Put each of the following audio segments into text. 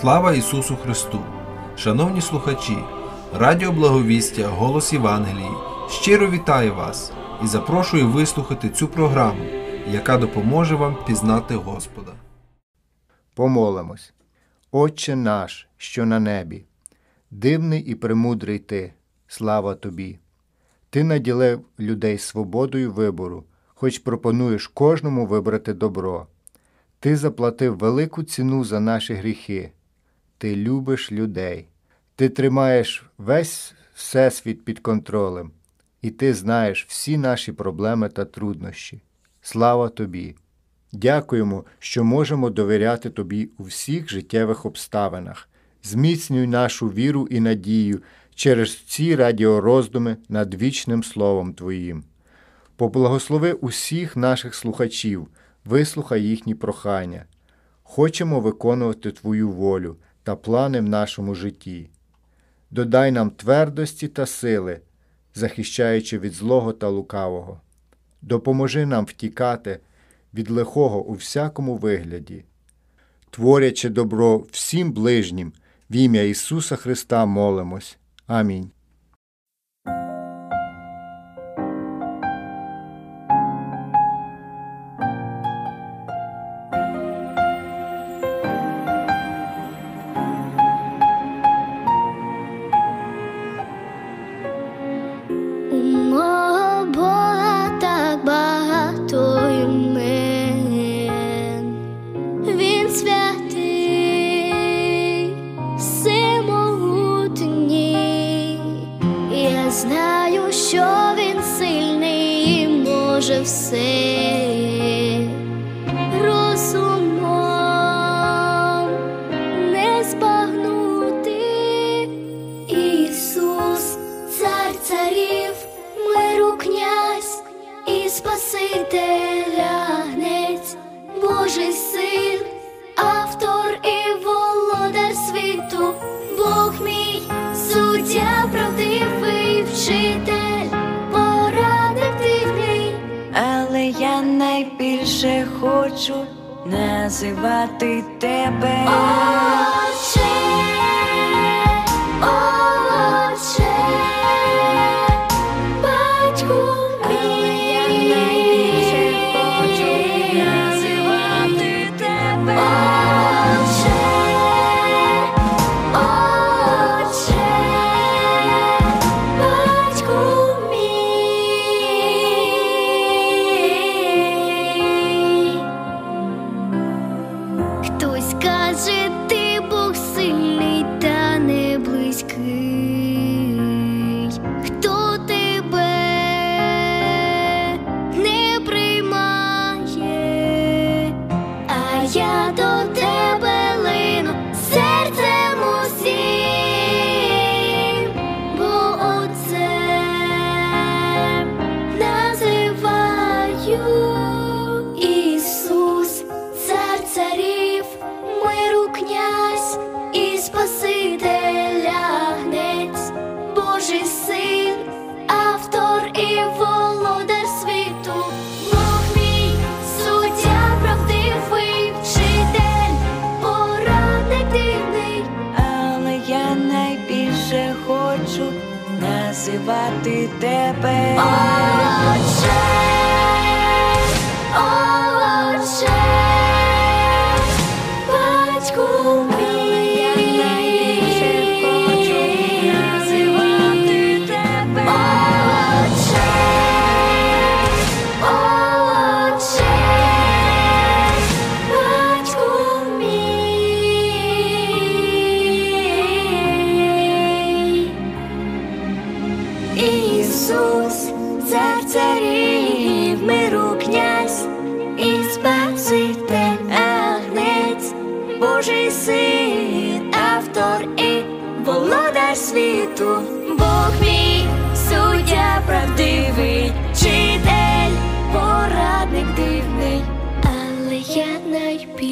Слава Ісусу Христу! Шановні слухачі, Радіо Благовістя, Голос Євангелії щиро вітаю вас і запрошую вислухати цю програму, яка допоможе вам пізнати Господа. Помолимось. Отче наш, що на небі, дивний і премудрий ти, слава тобі. Ти наділив людей свободою вибору, хоч пропонуєш кожному вибрати добро. Ти заплатив велику ціну за наші гріхи. Ти любиш людей. Ти тримаєш весь всесвіт під контролем, і ти знаєш всі наші проблеми та труднощі. Слава тобі! Дякуємо, що можемо довіряти тобі у всіх життєвих обставинах. Зміцнюй нашу віру і надію через ці радіороздуми над вічним Словом Твоїм. Поблагослови усіх наших слухачів, вислухай їхні прохання. Хочемо виконувати Твою волю та плани в нашому житті. Додай нам твердості та сили, захищаючи від злого та лукавого. Допоможи нам втікати від лихого у всякому вигляді, творячи добро всім ближнім, в ім'я Ісуса Христа молимось. Амінь.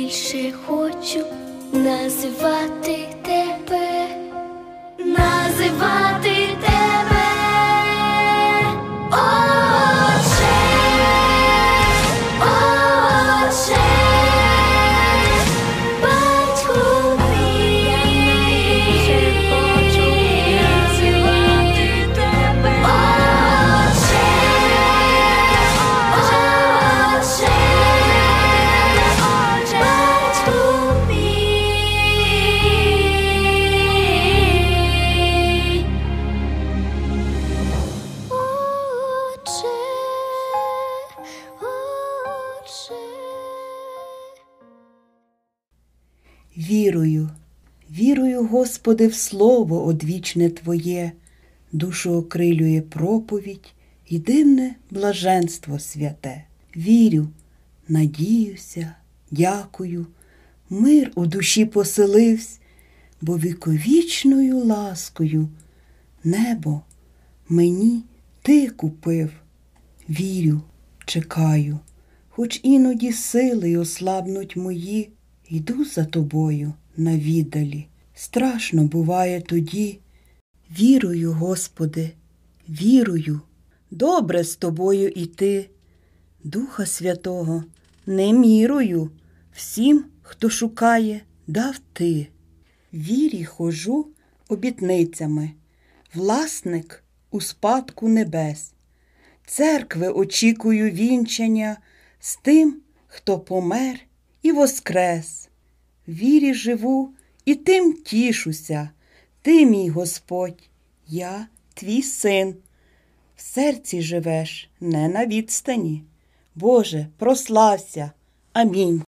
Найбільше хочу називати тебе, називати Господи, в Слово одвічне Твоє, душу окрилює проповідь і дивне блаженство святе. Вірю, надіюся, дякую, мир у душі поселивсь, бо віковічною ласкою небо мені ти купив. Вірю, чекаю, хоч іноді сили ослабнуть мої, йду за тобою навіддалі. Страшно буває тоді. Вірую, Господи, вірую, добре з тобою іти. Духа Святого не мірою, всім, хто шукає, дав ти. Вірі хожу обітницями, власник у спадку небес. Церкви очікую вінчання з тим, хто помер і воскрес. Вірі живу і тим тішуся, ти, мій Господь, я твій син. В серці живеш не на відстані. Боже, прослався. Амінь.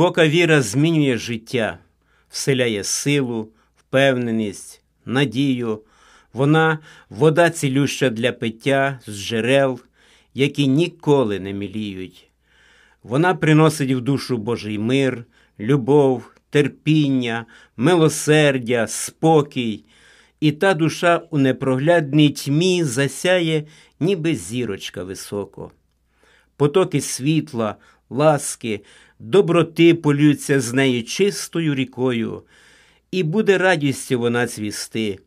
Глибока віра змінює життя, вселяє силу, впевненість, надію. Вона вода цілюща для пиття з джерел, які ніколи не міліють. Вона приносить в душу Божий мир, любов, терпіння, милосердя, спокій, і та душа у непроглядній тьмі засяє, ніби зірочка високо. Потоки світла, ласки, доброти полються з неї чистою рікою, і буде радістю вона цвісти,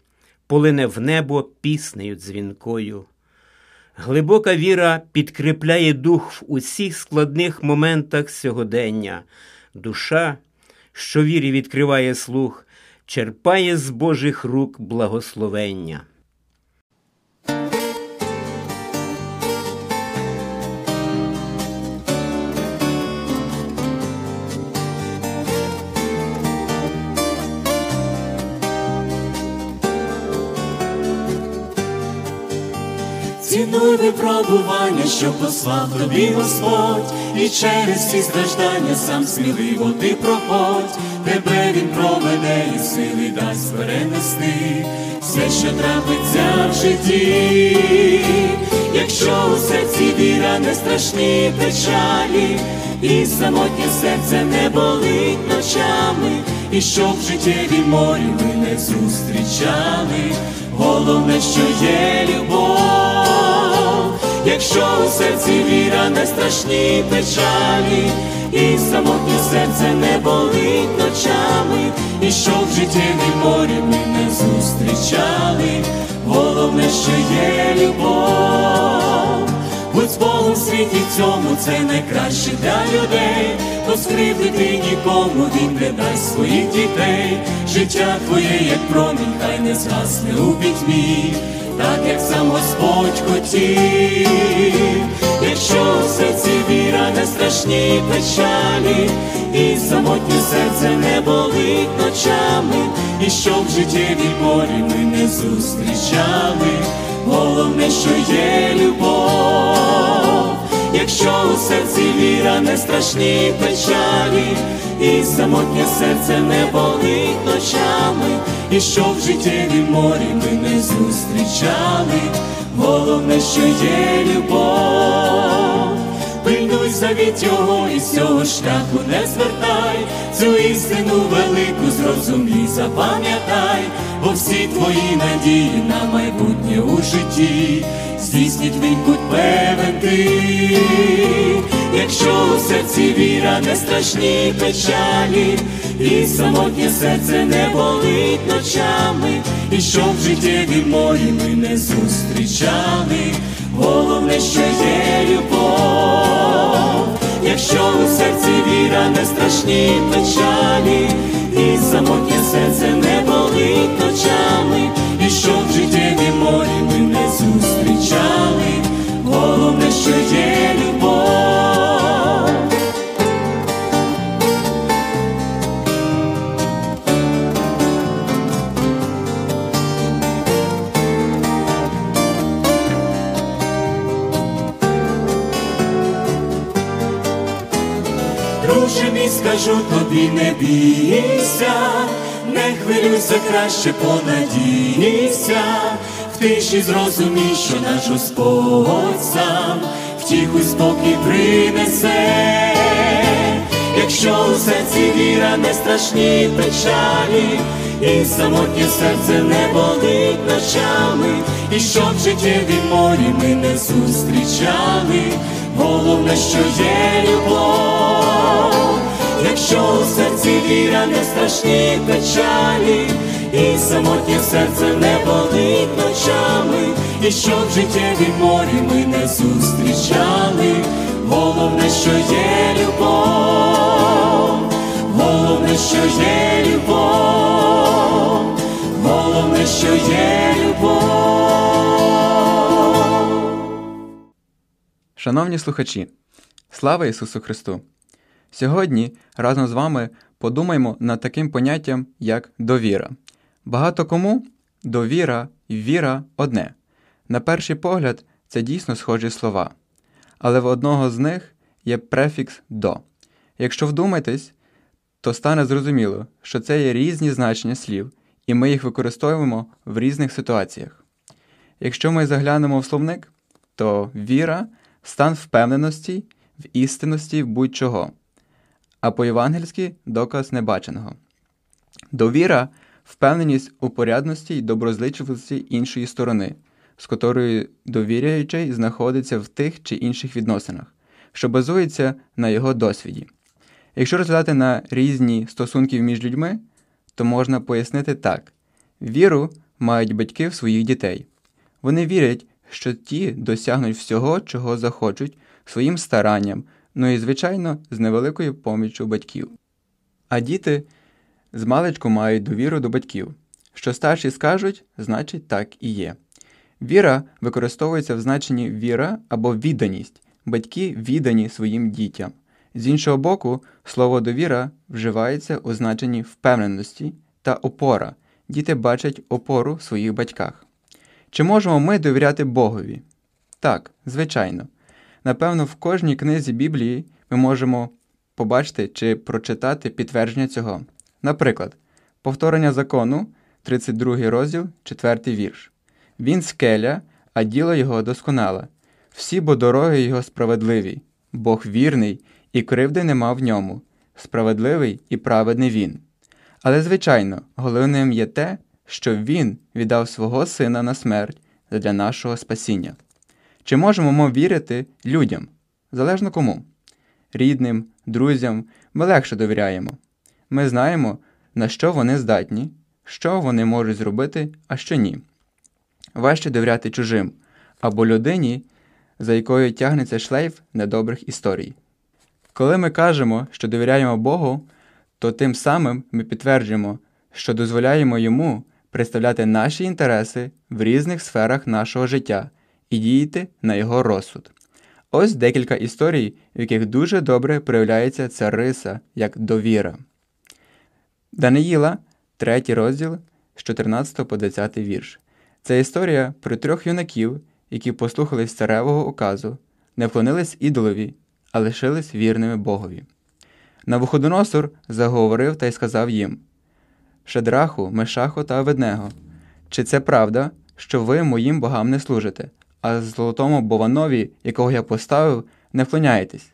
полине в небо піснею дзвінкою. Глибока віра підкріпляє дух в усіх складних моментах сьогодення. Душа, що вірі відкриває слух, черпає з Божих рук благословення. Цінуй випробування, що послав тобі Господь, і через ці страждання сам сміливо ти проходь, тебе він проведе і сили дасть перенести. Все, що трапиться в житті, якщо у серці віра не страшні печалі, і самотнє серце не болить ночами, і щоб в життєві морі ви не зустрічали, головне, що є любов. Якщо у серці віра не страшні печалі, і самотнє серце не болить ночами, і що в життєві морі ми не зустрічали, головне, що є любов. Будь з Богом світі цьому це найкраще для людей, бо скривдити нікому він не дасть своїх дітей. Життя твоє, як промінь, хай не згасне у пітьмі, так як сам Господь хотів, якщо у серці віра не страшні печалі, і самотнє серце не болить ночами, і щоб в життєві морі ми не зустрічали, головне, що є любов, якщо у серці віра не страшні печалі, і самотнє серце не болить ночами, і що в життєві морі ми не зустрічали, головне, що є любов. Пильнуй завіт його і з цього шляху не звертай, цю істину велику зрозумій, запам'ятай, бо всі твої надії на майбутнє у житті, здійсніть він певен ти, якщо у серці віра не страшні печалі, і самотнє серце не болить ночами, і щоб в життєві морі ми не зустрічали, головне, що є любов, якщо у серці віра не страшні печалі, і самотнє серце не болить ночами, і щоб в життєві морі ми не зустрічали, головне, що є любов. Друже мій, скажу тобі, не бійся, не хвилюйся, краще понадійся, в тиші зрозумій, що наш Господь сам втіху спокій принесе, якщо у серці віра не страшні печалі, і самотнє серце не болить ночами, і щоб в життєві морі ми не зустрічали, головне, що є любов, якщо у серці віра не страшні печалі, і самотнє серце не болить ночами, і щоб в життєві морі ми не зустрічали, головне, що є любов, головне, що є любов, головне, що є любов. Шановні слухачі, слава Ісусу Христу! Сьогодні разом з вами подумаймо над таким поняттям, як довіра. Багато кому довіра і віра одне. На перший погляд, це дійсно схожі слова. Але в одного з них є префікс до. Якщо вдумайтесь, то стане зрозуміло, що це є різні значення слів, і ми їх використовуємо в різних ситуаціях. Якщо ми заглянемо в словник, то віра стан впевненості в істинності будь-чого, а по-євангельськи доказ небаченого. Довіра впевненість у порядності й доброзичливості іншої сторони, з котрою довіряючий знаходиться в тих чи інших відносинах, що базується на його досвіді. Якщо розглядати на різні стосунки між людьми, то можна пояснити так: віру мають батьки в своїх дітей. Вони вірять, що ті досягнуть всього, чого захочуть, своїм старанням, ну і, звичайно, з невеликою поміччю батьків. А діти з маличку мають довіру до батьків. Що старші скажуть, значить так і є. Віра використовується в значенні віра або відданість. Батьки віддані своїм дітям. З іншого боку, слово довіра вживається у значенні впевненості та опора. Діти бачать опору в своїх батьках. Чи можемо ми довіряти Богові? Так, звичайно. Напевно, в кожній книзі Біблії ми можемо побачити чи прочитати підтвердження цього. Наприклад, повторення закону, 32 розділ, 4 вірш. Він скеля, а діло його досконале. Всі бо дороги його справедливі, Бог вірний, і кривди нема в ньому, справедливий і праведний він. Але, звичайно, головним є те, що він віддав свого сина на смерть для нашого спасіння. Чи можемо ми вірити людям? Залежно кому. Рідним, друзям ми легше довіряємо. Ми знаємо, на що вони здатні, що вони можуть зробити, а що ні. Важче довіряти чужим або людині, за якою тягнеться шлейф недобрих історій. Коли ми кажемо, що довіряємо Богу, то тим самим ми підтверджуємо, що дозволяємо йому представляти наші інтереси в різних сферах нашого життя і діяти на його розсуд. Ось декілька історій, в яких дуже добре проявляється ця риса як довіра. Даниїла, 3 розділ з 14 по 20 вірш. Це історія про трьох юнаків, які послухались царевого указу, не вклонились ідолові, а лишились вірними Богові. Навуходоносор заговорив та й сказав їм Шедраху, Мешаху та Аведнего, чи це правда, що ви моїм богам не служите, а золотому Бованові, якого я поставив, не вклоняєтесь?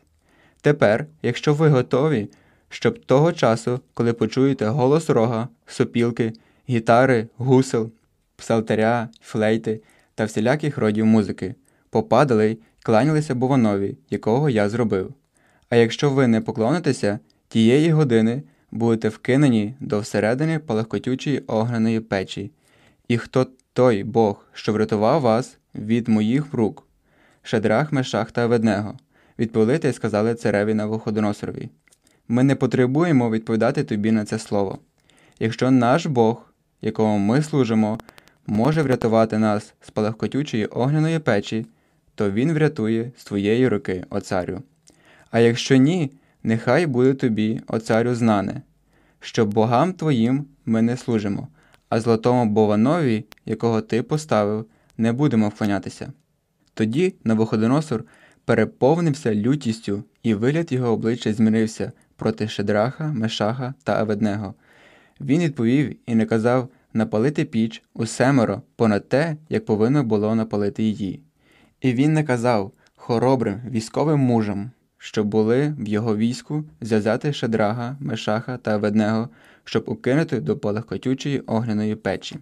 Тепер, якщо ви готові, щоб того часу, коли почуєте голос рога, сопілки, гітари, гусел, псалтаря, флейти та всіляких родів музики, попадали й кланялися Бованові, якого я зробив. А якщо ви не поклонитеся, тієї години будете вкинені до всередини палахкотючої огняної печі. І хто той Бог, що врятував вас від моїх рук? Шедрах, Мешах та Веднего, відповіли та й сказали цареві Навуходоносорові. Ми не потребуємо відповідати тобі на це слово. Якщо наш Бог, якому ми служимо, може врятувати нас з палахкотючої огняної печі, то Він врятує з твоєї руки, о царю. А якщо ні, нехай буде тобі, о царю, знане, що богам твоїм ми не служимо, а золотому Бованові, якого ти поставив, не будемо вклонятися. Тоді Навуходоносор переповнився лютістю, і вигляд його обличчя змінився проти Шедраха, Мешаха та Аведнего. Він відповів і наказав напалити піч у семеро понад те, як повинно було напалити її. І він наказав хоробрим військовим мужам, що були в його війську, зв'язати Шедрага, Мешаха та Аведнего, щоб укинути до палахкотючої огняної печі.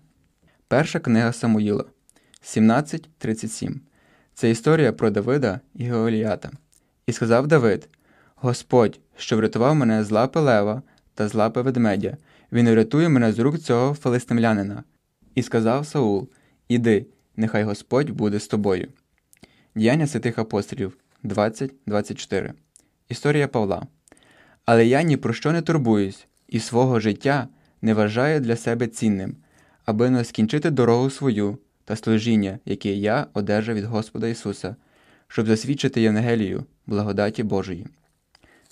Перша книга Самуїла 17.37 Це історія про Давида і Голіята. І сказав Давид: Господь, що врятував мене з лапи лева та з лапи ведмедя, він врятує мене з рук цього филистимлянина. І сказав Саул: Іди, нехай Господь буде з тобою. Діяння святих апостолів 20.24 Історія Павла. Але я ні про що не турбуюсь і свого життя не вважаю для себе цінним, аби не скінчити дорогу свою та служіння, яке я одержав від Господа Ісуса, щоб засвідчити Євангелію, благодаті Божої.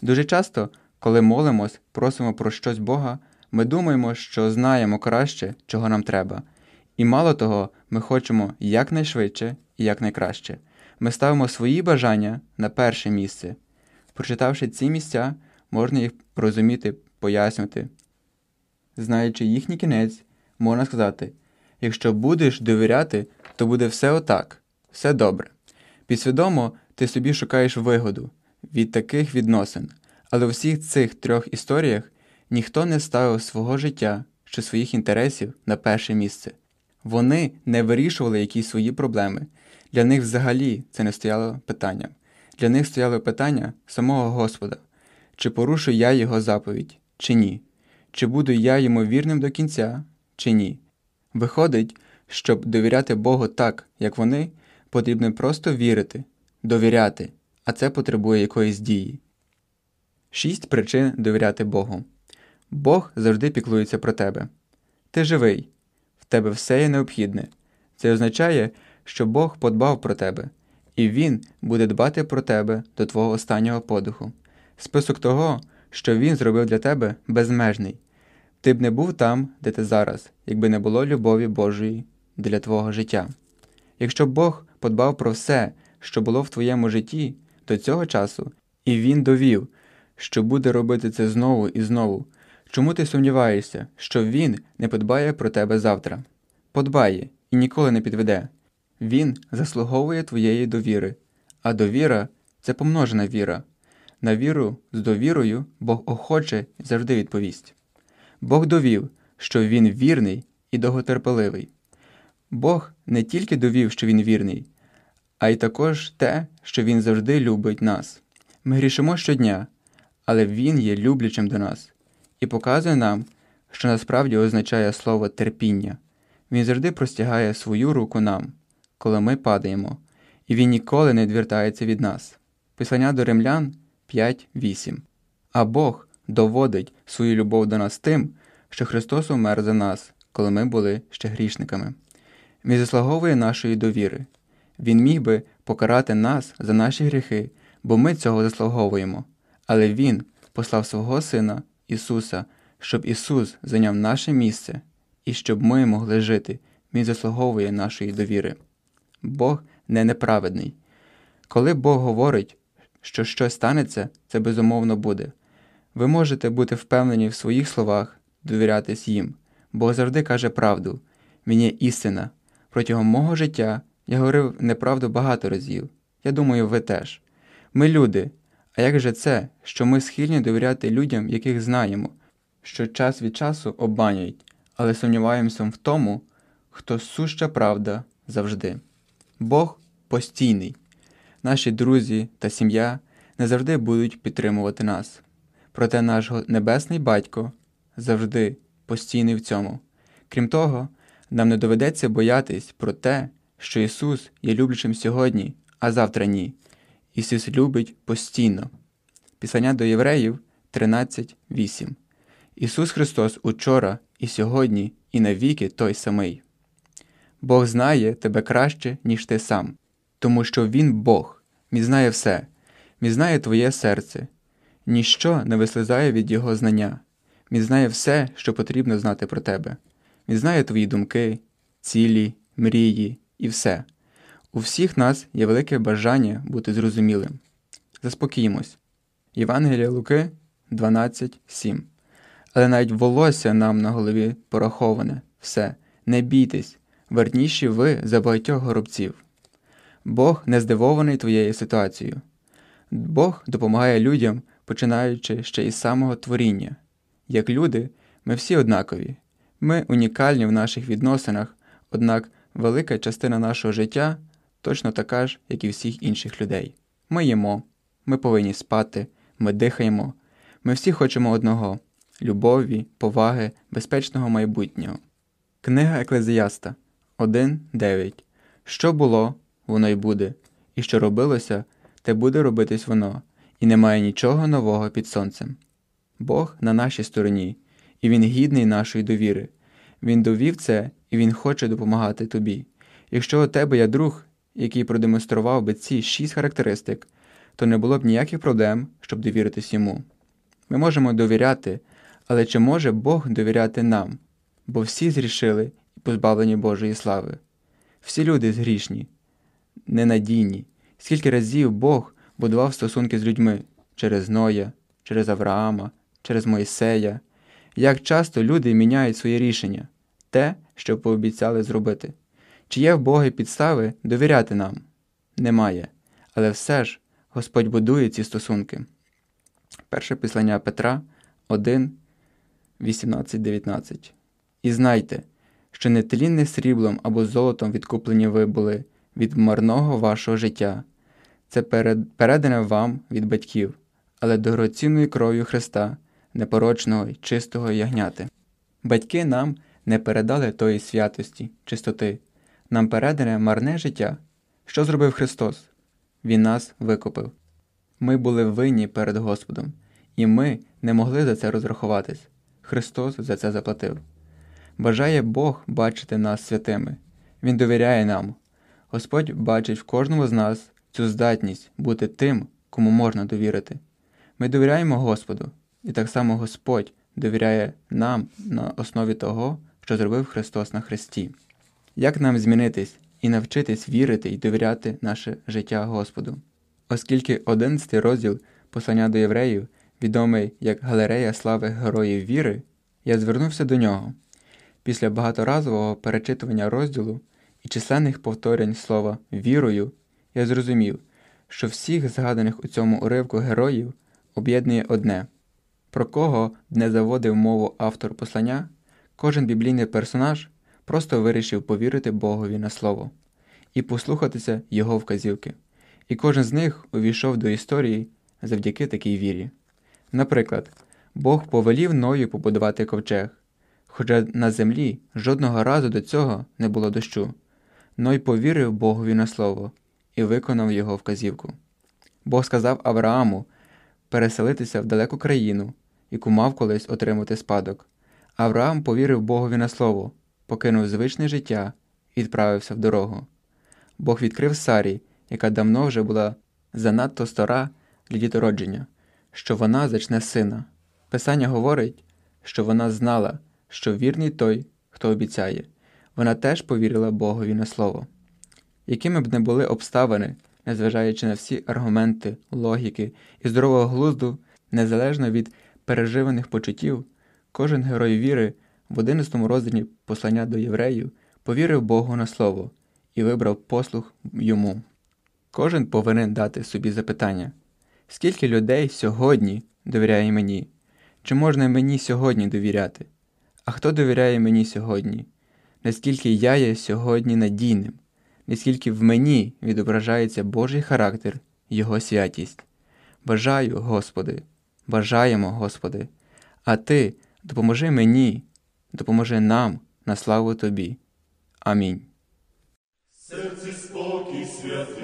Дуже часто, коли молимось, просимо про щось Бога, ми думаємо, що знаємо краще, чого нам треба. І мало того, ми хочемо якнайшвидше і якнайкраще. Ми ставимо свої бажання на перше місце. Прочитавши ці місця, можна їх розуміти, пояснювати. Знаючи їхній кінець, можна сказати: якщо будеш довіряти, то буде все отак, все добре. Підсвідомо ти собі шукаєш вигоду від таких відносин, але у всіх цих трьох історіях ніхто не ставив свого життя чи своїх інтересів на перше місце. Вони не вирішували якісь свої проблеми. Для них взагалі це не стояло питанням. Для них стояло питання самого Господа, чи порушу я його заповідь, чи ні, чи буду я йому вірним до кінця, чи ні. Виходить, щоб довіряти Богу так, як вони, потрібно просто вірити, довіряти, а це потребує якоїсь дії. Шість причин довіряти Богу. Бог завжди піклується про тебе. Ти живий, в тебе все є необхідне. Це означає, що Бог подбав про тебе, і Він буде дбати про тебе до твого останнього подиху. Список того, що Він зробив для тебе, безмежний. Ти б не був там, де ти зараз, якби не було любові Божої для твого життя. Якщо б Бог подбав про все, що було в твоєму житті до цього часу, і Він довів, що буде робити це знову і знову, чому ти сумніваєшся, що Він не подбає про тебе завтра? Подбає і ніколи не підведе. Він заслуговує твоєї довіри, а довіра це помножена віра. На віру з довірою Бог охоче завжди відповість. Бог довів, що Він вірний і довготерпеливий. Бог не тільки довів, що Він вірний, а й також те, що Він завжди любить нас. Ми грішимо щодня, але Він є люблячим до нас і показує нам, що насправді означає слово терпіння. Він завжди простягає свою руку нам, коли ми падаємо, і Він ніколи не відвертається від нас. Писання до римлян 5.8. А Бог доводить свою любов до нас тим, що Христос умер за нас, коли ми були ще грішниками. Він заслуговує нашої довіри. Він міг би покарати нас за наші гріхи, бо ми цього заслуговуємо. Але Він послав свого Сина Ісуса, щоб Ісус зайняв наше місце і щоб ми могли жити. Він заслуговує нашої довіри. Бог не неправедний. Коли Бог говорить, що щось станеться, це безумовно буде. Ви можете бути впевнені в своїх словах, довірятись їм. Бог завжди каже правду. Він є істина. Протягом мого життя я говорив неправду багато разів. Я думаю, ви теж. Ми люди. А як же це, що ми схильні довіряти людям, яких знаємо, що час від часу обманюють, але сумніваємося в тому, хто суща правда завжди. Бог постійний. Наші друзі та сім'я не завжди будуть підтримувати нас. Проте наш Небесний Батько завжди постійний в цьому. Крім того, нам не доведеться боятись про те, що Ісус є люблячим сьогодні, а завтра ні. Ісус любить постійно. Писання до Євреїв 13.8. Ісус Христос учора і сьогодні, і навіки той самий. Бог знає тебе краще, ніж ти сам, тому що Він Бог, Він знає все, Він знає твоє серце, ніщо не вислизає від Його знання, Він знає все, що потрібно знати про тебе. Він знає твої думки, цілі, мрії і все. У всіх нас є велике бажання бути зрозумілим. Заспокіїмось. Євангелія Луки 12.7. Але навіть волосся нам на голові пораховане, все, не бійтесь, верніші ви за багатьох горобців. Бог не здивований твоєю ситуацією. Бог допомагає людям, починаючи ще із самого творіння. Як люди, ми всі однакові. Ми унікальні в наших відносинах, однак велика частина нашого життя точно така ж, як і всіх інших людей. Ми їмо, ми повинні спати, ми дихаємо. Ми всі хочемо одного любові, поваги, безпечного майбутнього. Книга Еклезіаста 1.9. Що було, воно й буде, і що робилося, те буде робитись воно, і немає нічого нового під сонцем. Бог на нашій стороні, і Він гідний нашої довіри. Він довів це, і Він хоче допомагати тобі. Якщо у тебе є друг, який продемонстрував би ці шість характеристик, то не було б ніяких проблем, щоб довіритись йому. Ми можемо довіряти, але чи може Бог довіряти нам? Бо всі зрішили і позбавлені Божої слави. Всі люди згрішні, ненадійні. Скільки разів Бог будував стосунки з людьми через Ноя, через Авраама, через Мойсея. Як часто люди міняють своє рішення, те, що пообіцяли зробити. Чи є в Боги підстави довіряти нам? Немає. Але все ж Господь будує ці стосунки. Перше післання Петра 1, 18-19. І знайте, що не тлінне сріблом або золотом відкуплені ви були від марного вашого життя, це передане вам від батьків, але дорогоцінною кров'ю Христа, непорочного й чистого ягняти. Батьки нам не передали тої святості, чистоти, нам передане марне життя. Що зробив Христос? Він нас викупив. Ми були винні перед Господом, і ми не могли за це розрахуватись. Христос за це заплатив. Бажає Бог бачити нас святими. Він довіряє нам. Господь бачить в кожному з нас цю здатність бути тим, кому можна довірити. Ми довіряємо Господу, і так само Господь довіряє нам на основі того, що зробив Христос на Христі. Як нам змінитись і навчитись вірити і довіряти наше життя Господу? Оскільки 11 розділ послання до євреїв відомий як галерея слави героїв віри, я звернувся до нього. Після багаторазового перечитування розділу і численних повторень слова вірою, я зрозумів, що всіх згаданих у цьому уривку героїв об'єднує одне. Про кого не заводив мову автор послання, кожен біблійний персонаж просто вирішив повірити Богові на слово і послухатися його вказівки. І кожен з них увійшов до історії завдяки такій вірі. Наприклад, Бог повелів Ною побудувати ковчег, хоча на землі жодного разу до цього не було дощу. Ной повірив Богові на слово і виконав його вказівку. Бог сказав Аврааму переселитися в далеку країну, яку мав колись отримати спадок. Авраам повірив Богові на слово, покинув звичне життя і відправився в дорогу. Бог відкрив Сарі, яка давно вже була занадто стара для дітородження, що вона зачне сина. Писання говорить, що вона знала, що вірний той, хто обіцяє. Вона теж повірила Богові на слово. Якими б не були обставини, незважаючи на всі аргументи, логіки і здорового глузду, незалежно від переживаних почуттів, кожен герой віри в 11 розділі послання до євреїв повірив Богу на слово і вибрав послух йому. Кожен повинен дати собі запитання, скільки людей сьогодні довіряє мені? Чи можна мені сьогодні довіряти? А хто довіряє мені сьогодні? Наскільки я є сьогодні надійним, наскільки в мені відображається Божий характер, Його святість? Бажаю, Господи, бажаємо, Господи, а Ти допоможи мені, допоможи нам на славу Тобі. Амінь. Серце спокій святий,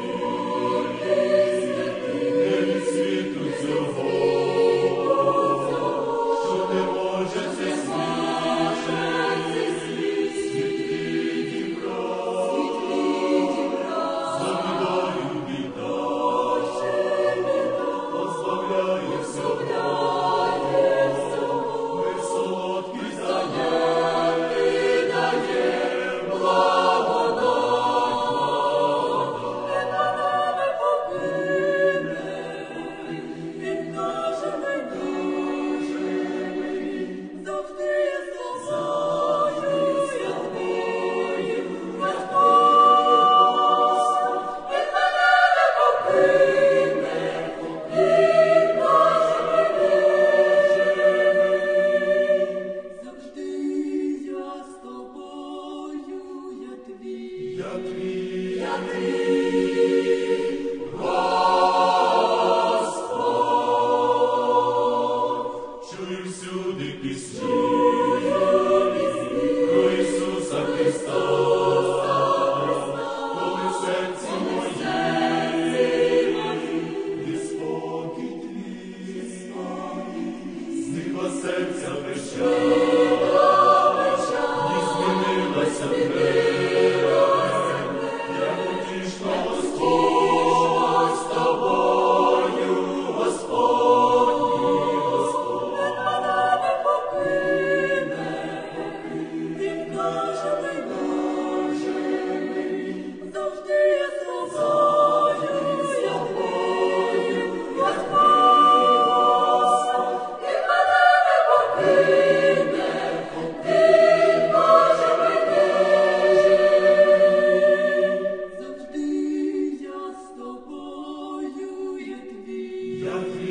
Yeah.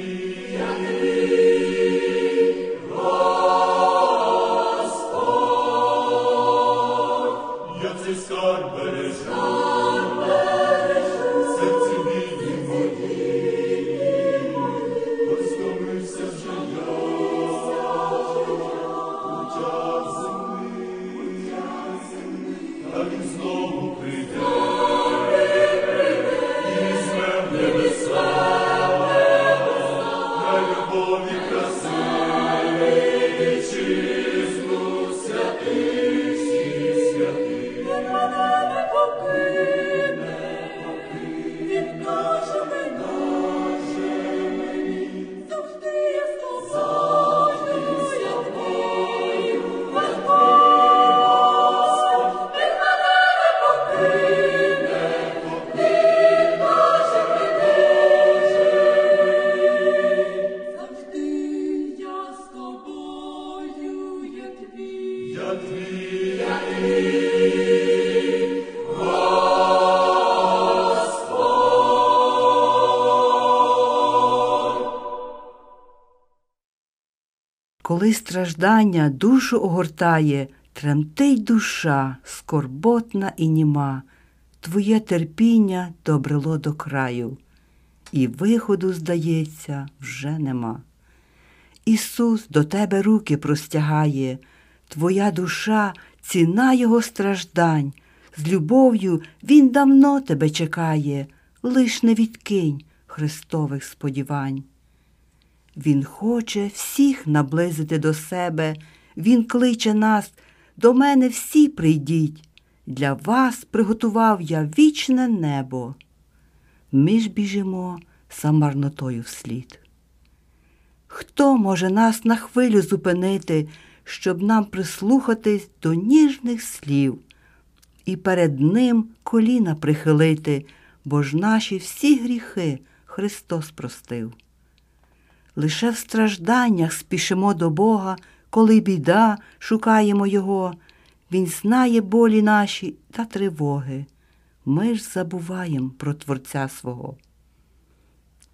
Страждання душу огортає, тремтить душа, скорботна і німа, твоє терпіння добрило до краю, і виходу, здається, вже нема. Ісус до тебе руки простягає, твоя душа ціна Його страждань. З любов'ю Він давно тебе чекає, лиш не відкинь Христових сподівань. Він хоче всіх наблизити до себе, Він кличе нас, до мене всі прийдіть. Для вас приготував я вічне небо. Ми ж біжимо за марнотою вслід. Хто може нас на хвилю зупинити, щоб нам прислухатись до ніжних слів і перед Ним коліна прихилити, бо ж наші всі гріхи Христос простив. Лише в стражданнях спішимо до Бога, коли біда, шукаємо Його. Він знає болі наші та тривоги. Ми ж забуваємо про Творця свого.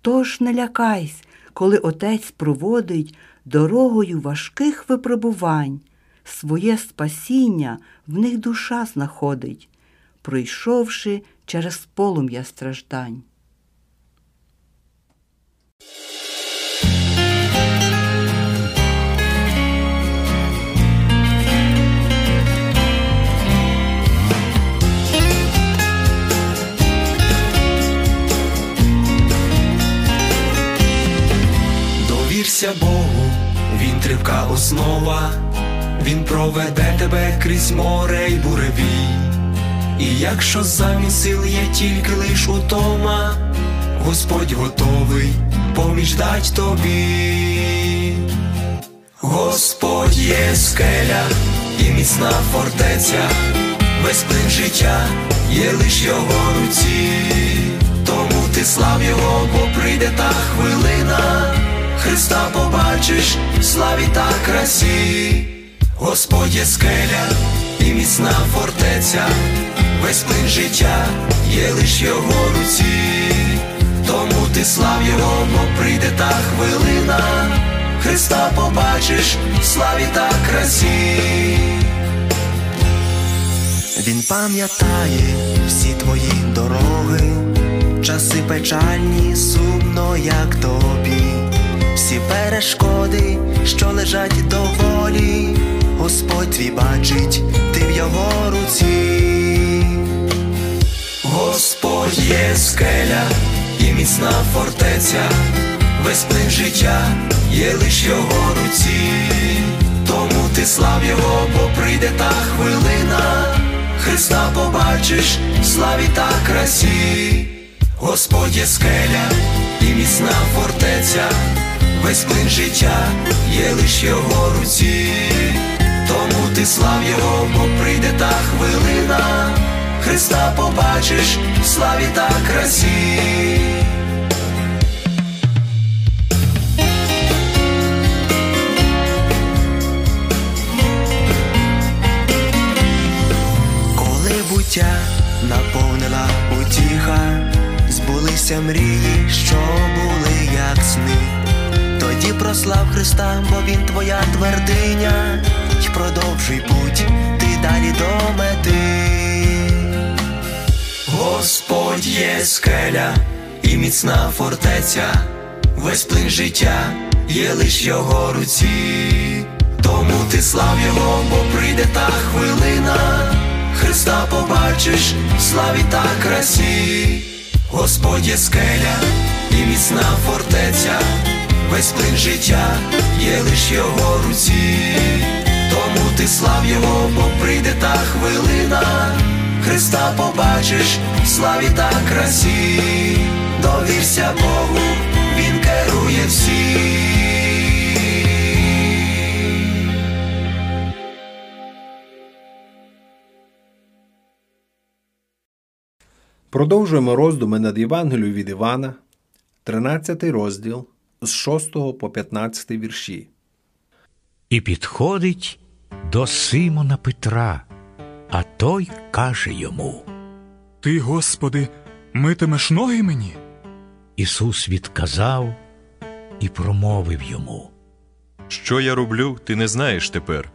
Тож не лякайсь, коли Отець проводить дорогою важких випробувань, своє спасіння в них душа знаходить, пройшовши через полум'я страждань. Довірся Богу, він тривка основа, він проведе тебе крізь море й буревій. І якщо замість сил є тільки лиш утома, Господь готовий поміж дать тобі. Господь є скеля і міцна фортеця, весь плин життя є лиш його руці, тому ти слав його, бо прийде та хвилина, Христа побачиш в славі та красі, Господь є скеля і міцна фортеця, весь плин життя є лиш його руці, тому ти слав його, бо прийде та хвилина. Христа побачиш в славі та красі. Він пам'ятає всі твої дороги, часи печальні, сумно, як тобі, всі перешкоди, що лежать доволі, Господь твій бачить, ти в його руці. Господь є скеля і міцна фортеця, весь плин життя є лиш його руці, тому ти слав його, бо прийде та хвилина, Христа побачиш в славі та красі, Господь є скеля і міцна фортеця, весь плин життя є лиш його руці, тому ти слав його, бо прийде та хвилина, Христа побачиш в славі та красі. Коли буття наповнила утіха, збулися мрії, що були як сни. Тоді прослав Христа, бо Він твоя твердиня, й продовжуй путь, ти далі до мети. Господь є скеля і міцна фортеця, весь плин життя є лиш його руці. Тому ти слав його, бо прийде та хвилина, Христа побачиш в славі та красі, Господь є скеля і міцна фортеця, весь плин життя є лиш його руці, тому ти слав його, бо прийде та хвилина, Христа побачиш в славі та красі, довірся Богу, Він керує всім. Продовжуємо роздуми над Євангелією від Івана, 13 розділ з 6 по 15 вірші. І підходить до Симона Петра, а той каже йому. Ти, Господи, митимеш ноги мені? Ісус відказав і промовив йому. Що я роблю, ти не знаєш тепер,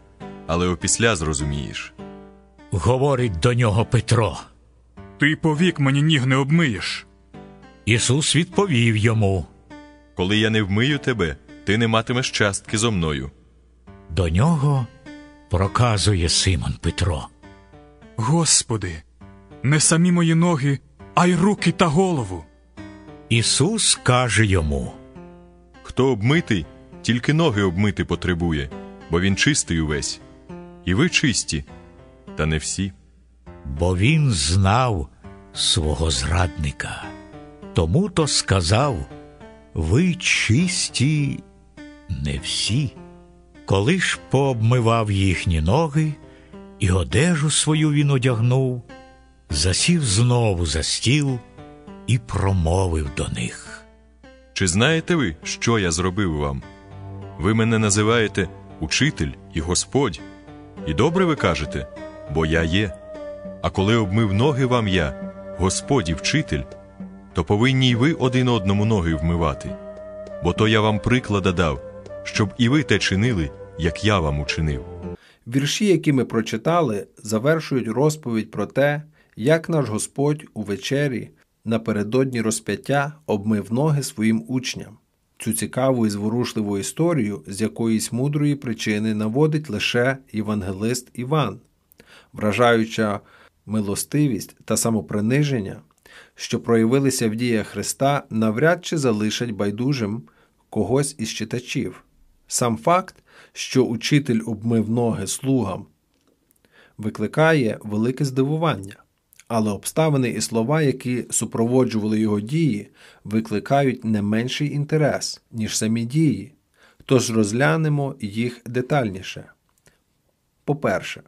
але опісля зрозумієш. Говорить до нього Петро. Ти повік мені ніг не обмиєш. Ісус відповів йому. Коли я не вмию тебе, ти не матимеш частки зо мною. До нього проказує Симон Петро. Господи, не самі мої ноги, а й руки та голову. Ісус каже йому. Хто обмитий, тільки ноги обмити потребує, бо він чистий увесь. І ви чисті, та не всі. Бо він знав свого зрадника. Тому то сказав Ви чисті не всі. Коли ж пообмивав їхні ноги, і одежу свою він одягнув, засів знову за стіл і промовив до них. Чи знаєте ви, що я зробив вам? Ви мене називаєте учитель і Господь. І добре ви кажете, бо я є. А коли обмив ноги вам я, Господь і вчитель, то повинні й ви один одному ноги вмивати. Бо то я вам приклада дав, щоб і ви те чинили, як я вам учинив. Вірші, які ми прочитали, завершують розповідь про те, як наш Господь у вечері напередодні розп'яття обмив ноги своїм учням. Цю цікаву і зворушливу історію з якоїсь мудрої причини наводить лише євангелист Іван, вражаюча милостивість та самоприниження, що проявилися в діях Христа, навряд чи залишать байдужим когось із читачів. Сам факт, що учитель обмив ноги слугам, викликає велике здивування, але обставини і слова, які супроводжували його дії, викликають не менший інтерес, ніж самі дії. Тож розглянемо їх детальніше. По-перше,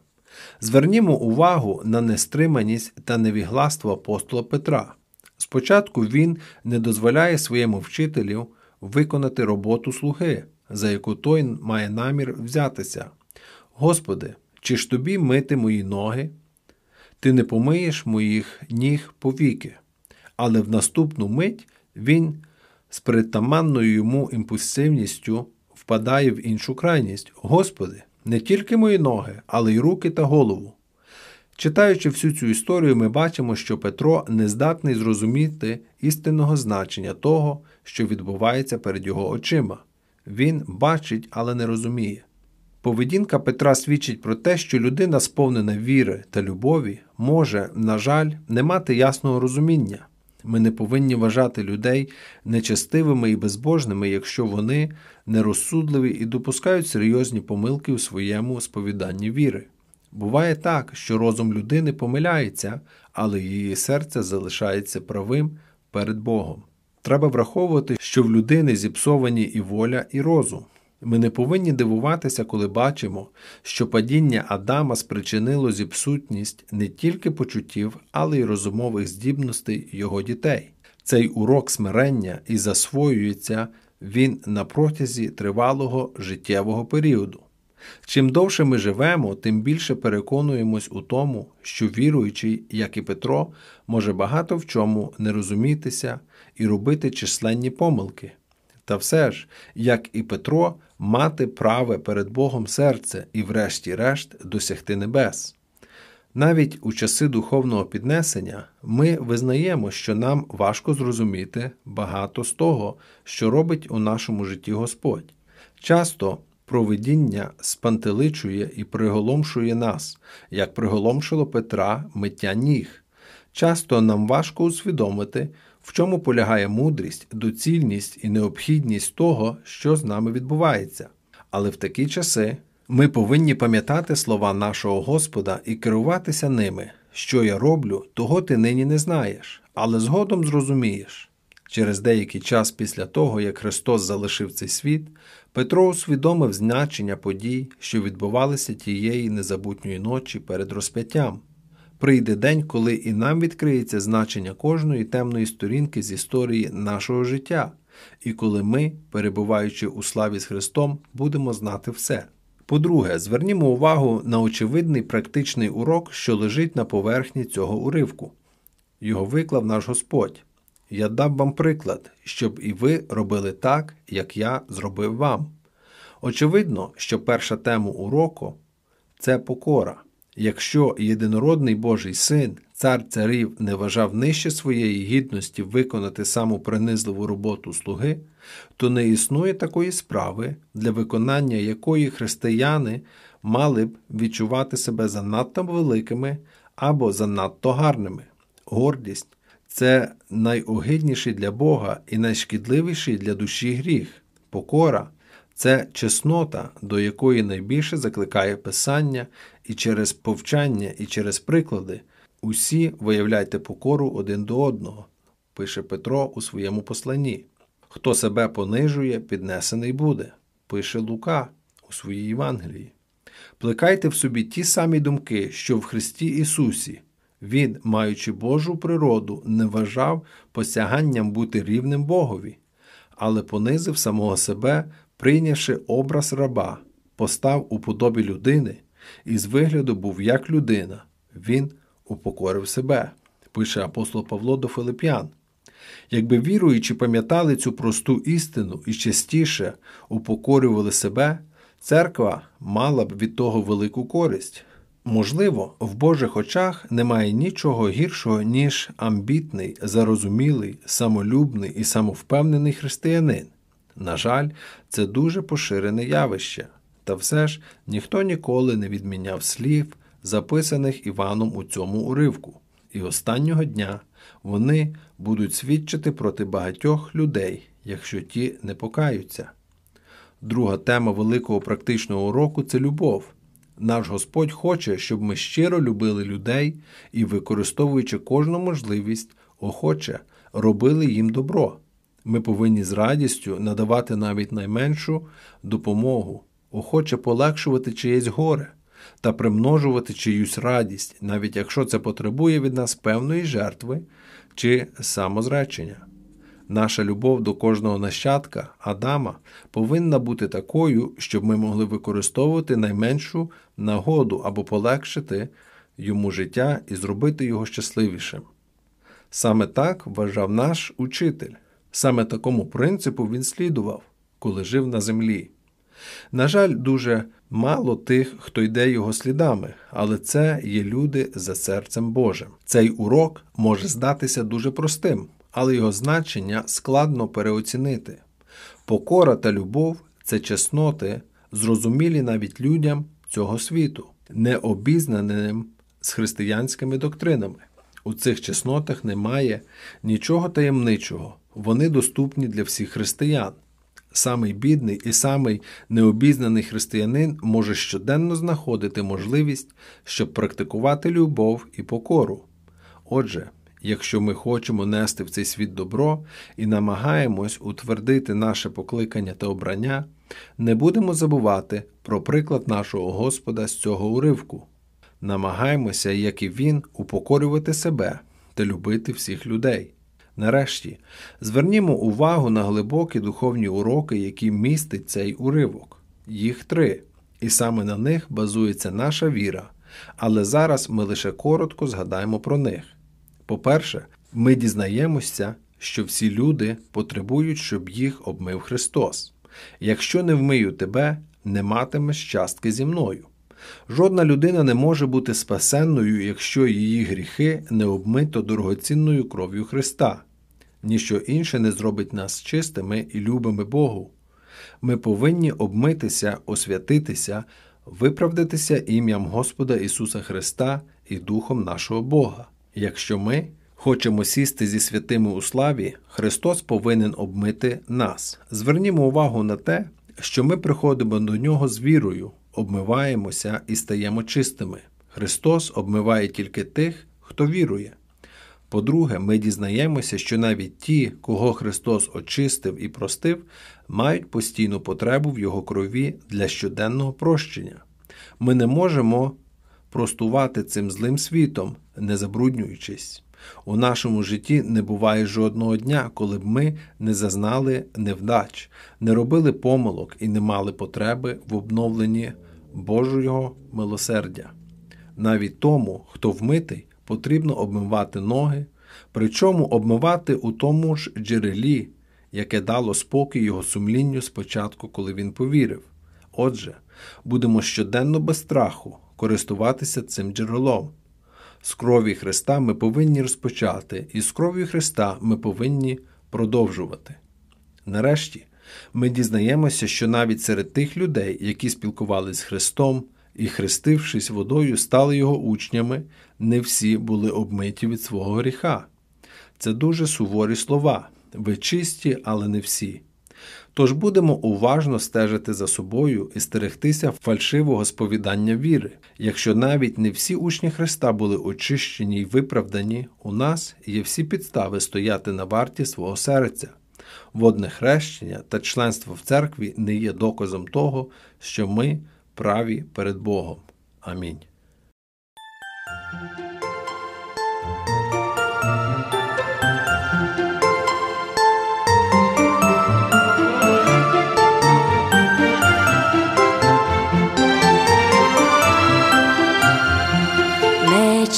звернімо увагу на нестриманість та невігластво апостола Петра. Спочатку він не дозволяє своєму вчителю виконати роботу слуги, за яку той має намір взятися. Господи, чи ж тобі мити мої ноги? Ти не помиєш моїх ніг повіки. Але в наступну мить він з притаманною йому імпульсивністю впадає в іншу крайність. Господи, не тільки мої ноги, але й руки та голову. Читаючи всю цю історію, ми бачимо, що Петро не здатний зрозуміти істинного значення того, що відбувається перед його очима. Він бачить, але не розуміє. Поведінка Петра свідчить про те, що людина, сповнена віри та любові, може, на жаль, не мати ясного розуміння. Ми не повинні вважати людей нечестивими і безбожними, якщо вони нерозсудливі і допускають серйозні помилки у своєму сповіданні віри. Буває так, що розум людини помиляється, але її серце залишається правим перед Богом. Треба враховувати, що в людини зіпсовані і воля, і розум. Ми не повинні дивуватися, коли бачимо, що падіння Адама спричинило зіпсутність не тільки почуттів, але й розумових здібностей його дітей. Цей урок смирення і засвоюється він на протязі тривалого життєвого періоду. Чим довше ми живемо, тим більше переконуємось у тому, що віруючий, як і Петро, може багато в чому не розумітися і робити численні помилки. Та все ж, як і Петро, мати праве перед Богом серце і, врешті-решт, досягти небес. Навіть у часи духовного піднесення ми визнаємо, що нам важко зрозуміти багато з того, що робить у нашому житті Господь. Часто провидіння спантеличує і приголомшує нас, як приголомшило Петра миття ніг. Часто нам важко усвідомити, в чому полягає мудрість, доцільність і необхідність того, що з нами відбувається. Але в такі часи ми повинні пам'ятати слова нашого Господа і керуватися ними. Що я роблю, того ти нині не знаєш, але згодом зрозумієш. Через деякий час після того, як Христос залишив цей світ, Петро усвідомив значення подій, що відбувалися тієї незабутньої ночі перед розп'яттям. Прийде день, коли і нам відкриється значення кожної темної сторінки з історії нашого життя, і коли ми, перебуваючи у славі з Христом, будемо знати все. По-друге, звернімо увагу на очевидний практичний урок, що лежить на поверхні цього уривку. Його виклав наш Господь. Я дам вам приклад, щоб і ви робили так, як я зробив вам. Очевидно, що перша тема уроку це покора. Якщо єдинородний Божий син, цар царів, не вважав нижче своєї гідності виконати саму принизливу роботу слуги, то не існує такої справи, для виконання якої християни мали б відчувати себе занадто великими або занадто гарними. Гордість це найогидніший для Бога і найшкідливіший для душі гріх. Покора це чеснота, до якої найбільше закликає Писання, і через повчання, і через приклади усі виявляйте покору один до одного, пише Петро у своєму посланні. Хто себе понижує, піднесений буде, пише Лука у своїй Євангелії. Плекайте в собі ті самі думки, що в Христі Ісусі. Він, маючи Божу природу, не вважав посяганням бути рівним Богові, але понизив самого себе, прийнявши образ раба, постав у подобі людини і з вигляду був як людина. Він упокорив себе, пише апостол Павло до Филип'ян. Якби віруючі пам'ятали цю просту істину і частіше упокорювали себе, церква мала б від того велику користь. Можливо, в Божих очах немає нічого гіршого, ніж амбітний, зарозумілий, самолюбний і самовпевнений християнин. На жаль, це дуже поширене явище, та все ж ніхто ніколи не відміняв слів, записаних Іваном у цьому уривку. І останнього дня вони будуть свідчити проти багатьох людей, якщо ті не покаються. Друга тема великого практичного уроку це любов. Наш Господь хоче, щоб ми щиро любили людей і, використовуючи кожну можливість, охоче робили їм добро. Ми повинні з радістю надавати навіть найменшу допомогу, охоче полегшувати чиєсь горе та примножувати чиюсь радість, навіть якщо це потребує від нас певної жертви чи самозречення. Наша любов до кожного нащадка Адама повинна бути такою, щоб ми могли використовувати найменшу нагоду або полегшити йому життя і зробити його щасливішим. Саме так вважав наш учитель, саме такому принципу він слідував, коли жив на землі. На жаль, дуже мало тих, хто йде його слідами, але це є люди за серцем Божим. Цей урок може здатися дуже простим, але його значення складно переоцінити. Покора та любов це чесноти, зрозумілі навіть людям цього світу, не обізнаним з християнськими доктринами. У цих чеснотах немає нічого таємничого, вони доступні для всіх християн. Самий бідний і самий необізнаний християнин може щоденно знаходити можливість, щоб практикувати любов і покору. Отже, якщо ми хочемо нести в цей світ добро і намагаємось утвердити наше покликання та обрання, не будемо забувати про приклад нашого Господа з цього уривку. Намагаємося, як і він, упокорювати себе та любити всіх людей. Нарешті, звернімо увагу на глибокі духовні уроки, які містить цей уривок. Їх три, і саме на них базується наша віра. Але зараз ми лише коротко згадаємо про них. По-перше, ми дізнаємося, що всі люди потребують, щоб їх обмив Христос. Якщо не вмию тебе, не матимеш частки зі мною. Жодна людина не може бути спасенною, якщо її гріхи не обмито дорогоцінною кров'ю Христа. Ніщо інше не зробить нас чистими і любими Богу. Ми повинні обмитися, освятитися, виправдатися ім'ям Господа Ісуса Христа і Духом нашого Бога. Якщо ми хочемо сісти зі святими у славі, Христос повинен обмити нас. Звернімо увагу на те, що ми приходимо до Нього з вірою, обмиваємося і стаємо чистими. Христос обмиває тільки тих, хто вірує. По-друге, ми дізнаємося, що навіть ті, кого Христос очистив і простив, мають постійну потребу в Його крові для щоденного прощення. Ми не можемо простувати цим злим світом, не забруднюючись. У нашому житті не буває жодного дня, коли б ми не зазнали невдач, не робили помилок і не мали потреби в обновленні Божого милосердя. Навіть тому, хто вмитий, потрібно обмивати ноги, причому обмивати у тому ж джерелі, яке дало спокій його сумлінню спочатку, коли він повірив. Отже, будемо щоденно без страху користуватися цим джерелом. З крові Христа ми повинні розпочати, і з кров'ю Христа ми повинні продовжувати. Нарешті, ми дізнаємося, що навіть серед тих людей, які спілкувалися з Христом і, хрестившись водою, стали його учнями, не всі були обмиті від свого гріха. Це дуже суворі слова. Ви чисті, але не всі. Тож будемо уважно стежити за собою і стерегтися фальшивого сповідання віри. Якщо навіть не всі учні Христа були очищені й виправдані, у нас є всі підстави стояти на варті свого серця. Водне хрещення та членство в церкві не є доказом того, що ми праві перед Богом. Амінь.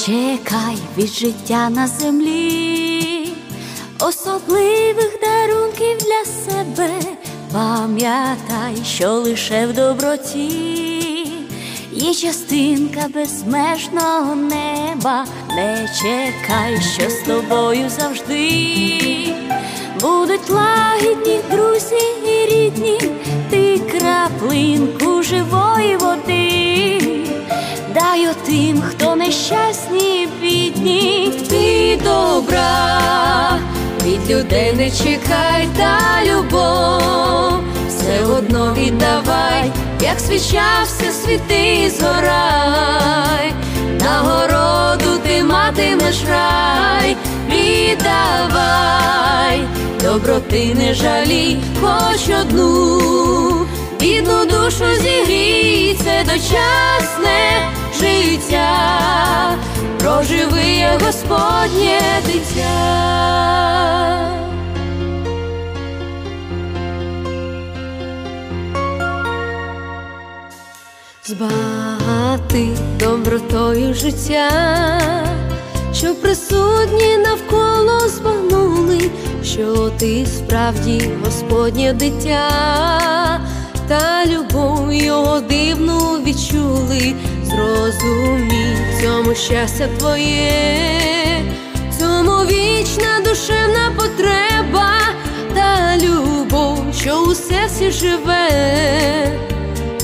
Чекай від життя на землі, особливих дарунків для себе. Пам'ятай, що лише в доброті є частинка безмежного неба. Не чекай, що з тобою завжди будуть лагідні друзі і рідні, ти краплинку живої води. Дай тим, хто нещасні бідні, ти добра, від людей не чекай та любов, все одно віддавай, як свіча все світи згорай, нагороду ти матимеш рай, віддавай, доброти не жалій, хоч одну, бідну душу зігрій, це дочасне життя, проживи я Господнє дитя. Збагати добротою життя, що присутні навколо збагнули, що ти справді Господнє дитя, та любов його дивну відчули, зрозумій цьому щастя твоє, цьому вічна душевна потреба та любов, що у серці живе.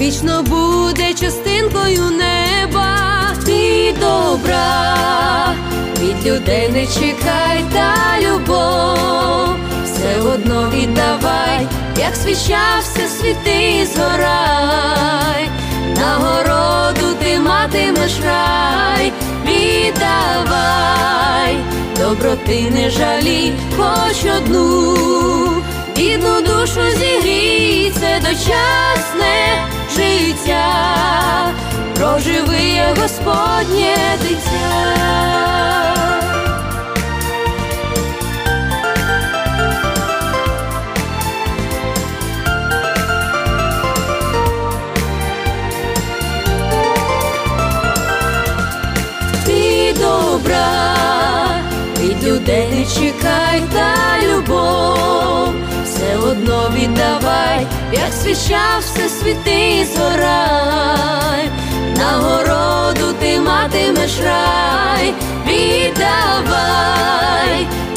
Вічно буде частинкою неба, ти добра, від людей не чекай та любов, все одно віддавай, як свіча все світи згорай, нагороду ти матимеш рай, віддавай, доброти не жалій, хоч одну, бідну душу зігрій, це дочасне життя, проживи Господнє дитя. Чекай та любов, все одно віддавай, як свіча все світи згорай, нагороду ти матимеш рай, віддавай,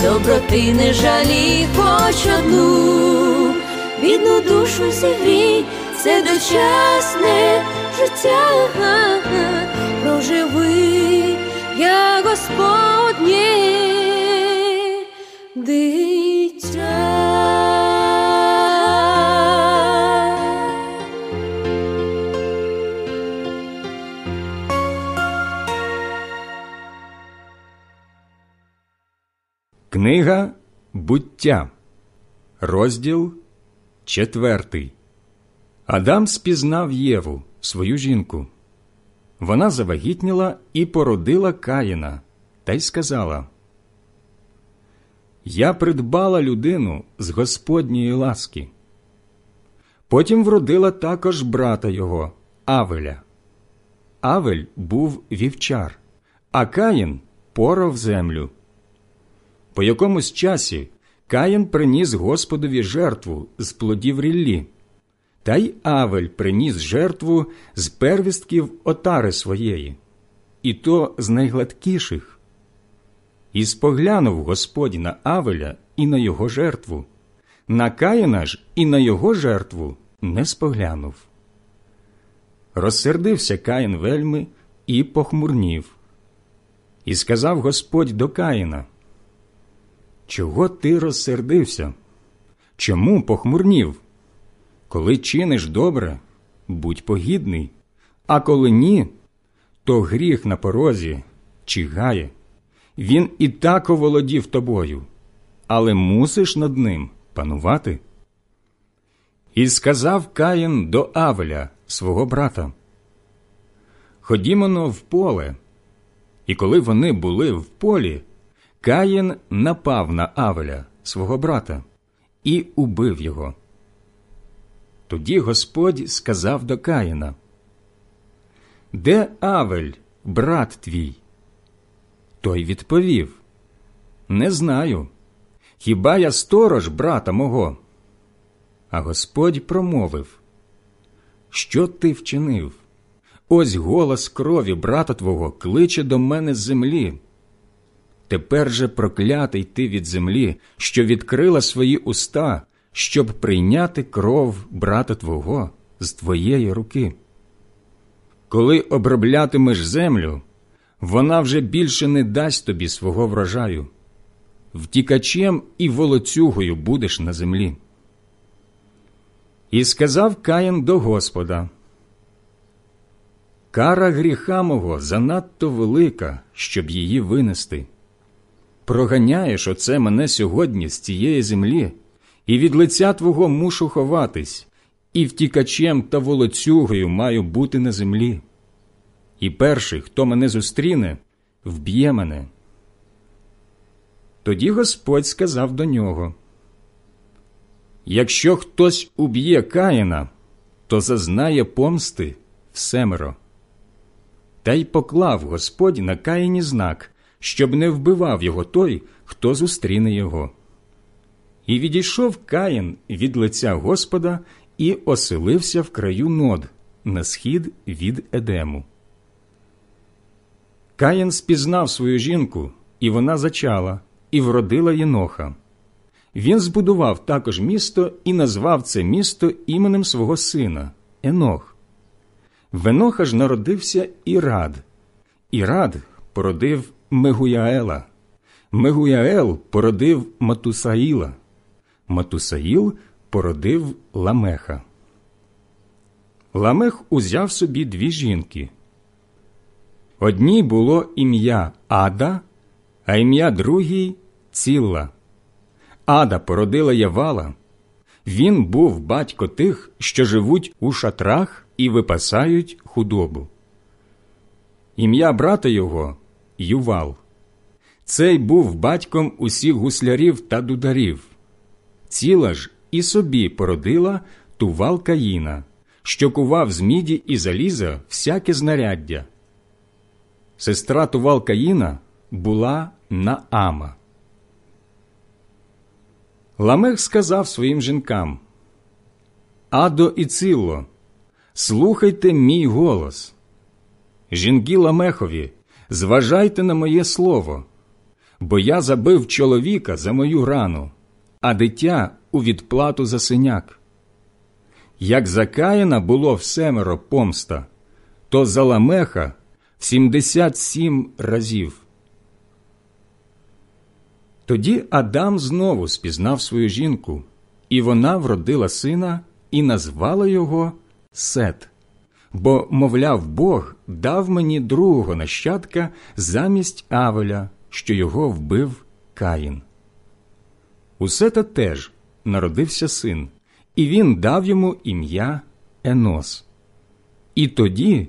доброти не жалій, хоч одну, бідну душу зігрій, це дочасне життя, проживи, я Господнє дитя. Книга Буття, розділ четвертий. Адам спізнав Єву, свою жінку. Вона завагітніла і породила Каїна, та й сказала: Я придбала людину з Господньої ласки. Потім вродила також брата його, Авеля. Авель був вівчар, а Каїн порав землю. По якомусь часі Каїн приніс Господові жертву з плодів ріллі, та й Авель приніс жертву з первістків отари своєї, і то з найгладкіших. І споглянув Господь на Авеля і на його жертву, на Каїна ж і на його жертву не споглянув. Розсердився Каїн вельми і похмурнів. І сказав Господь до Каїна, Чого ти розсердився? Чому похмурнів? Коли чиниш добре, будь погідний, а коли ні, то гріх на порозі чигає. Він і так оволодів тобою, але мусиш над ним панувати. І сказав Каїн до Авеля, свого брата. Ходімо в поле. І коли вони були в полі, Каїн напав на Авеля, свого брата, і убив його. Тоді Господь сказав до Каїна: Де Авель, брат твій? Той відповів: Не знаю. Хіба я сторож брата мого? А Господь промовив: Що ти вчинив? Ось голос крові брата твого кличе до мене з землі. Тепер же проклятий ти від землі, що відкрила свої уста, щоб прийняти кров брата твого з твоєї руки. Коли оброблятимеш землю, вона вже більше не дасть тобі свого врожаю. Втікачем і волоцюгою будеш на землі. І сказав Каїн до Господа: Кара гріха мого занадто велика, щоб її винести. Проганяєш оце мене сьогодні з цієї землі, і від лиця твого мушу ховатись, і втікачем та волоцюгою маю бути на землі. І перший, хто мене зустріне, вб'є мене. Тоді Господь сказав до нього: Якщо хтось уб'є Каїна, то зазнає помсти всемеро. Та й поклав Господь на Каїні знак, щоб не вбивав його той, хто зустріне його. І відійшов Каїн від лиця Господа і оселився в краю нод на схід від Едему. Каїн спізнав свою жінку, і вона зачала, і вродила Єноха. Він збудував також місто і назвав це місто іменем свого сина Енох. В Еноха ж народився Ірад. Ірад породив Мегуяела. Мегуяел породив Матусаїла. Матусаїл породив Ламеха. Ламех узяв собі дві жінки. Одній було ім'я Ада, а ім'я другій Цілла. Ада породила Явала. Він був батько тих, що живуть у шатрах і випасають худобу. Ім'я брата його Ювал. Цей був батьком усіх гуслярів та дударів. Ціла ж і собі породила тувал Каїна, що кував з міді і заліза всяке знаряддя. Сестра тувал Каїна була Наама. Ламех сказав своїм жінкам Адо і Цилло, слухайте мій голос. Жінки Ламехові, зважайте на моє слово, бо я забив чоловіка за мою рану, а дитя у відплату за синяк. Як за Каїна було в семеро помста, то за Ламеха в сімдесят сім разів. Тоді Адам знову спізнав свою жінку, і вона вродила сина і назвала його Сет. Бо, мовляв, Бог дав мені другого нащадка замість Авеля, що його вбив Каїн. У Сета теж народився син, і він дав йому ім'я Енос. І тоді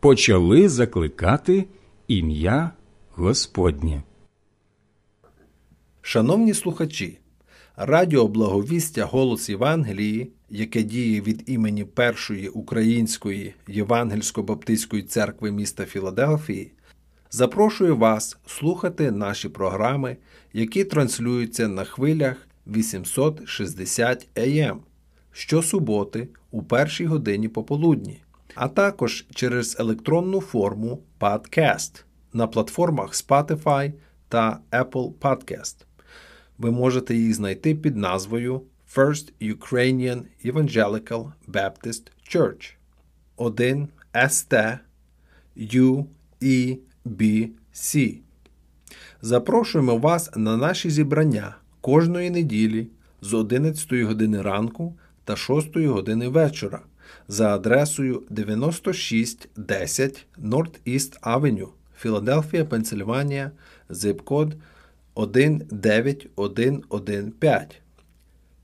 почали закликати ім'я Господнє. Шановні слухачі, Радіо Благовістя Голос Євангелії яке діє від імені Першої Української Євангельсько-Баптистської церкви міста Філадельфії, запрошую вас слухати наші програми, які транслюються на хвилях 860 AM щосуботи у першій годині пополудні, а також через електронну форму Podcast на платформах Spotify та Apple Podcast. Ви можете їх знайти під назвою First Ukrainian Evangelical Baptist Church 1 ST UEBC. Запрошуємо вас на наші зібрання кожної неділі з 11 години ранку та 6 години вечора за адресою 9610 North East Avenue, Філадельфія, Пенсильванія, зип-код 19115.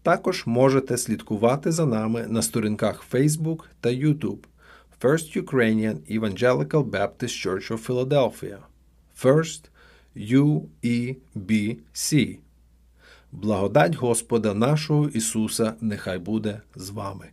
Також можете слідкувати за нами на сторінках Facebook та YouTube First Ukrainian Evangelical Baptist Church of Philadelphia First UEBC. Благодать Господа нашого Ісуса нехай буде з вами.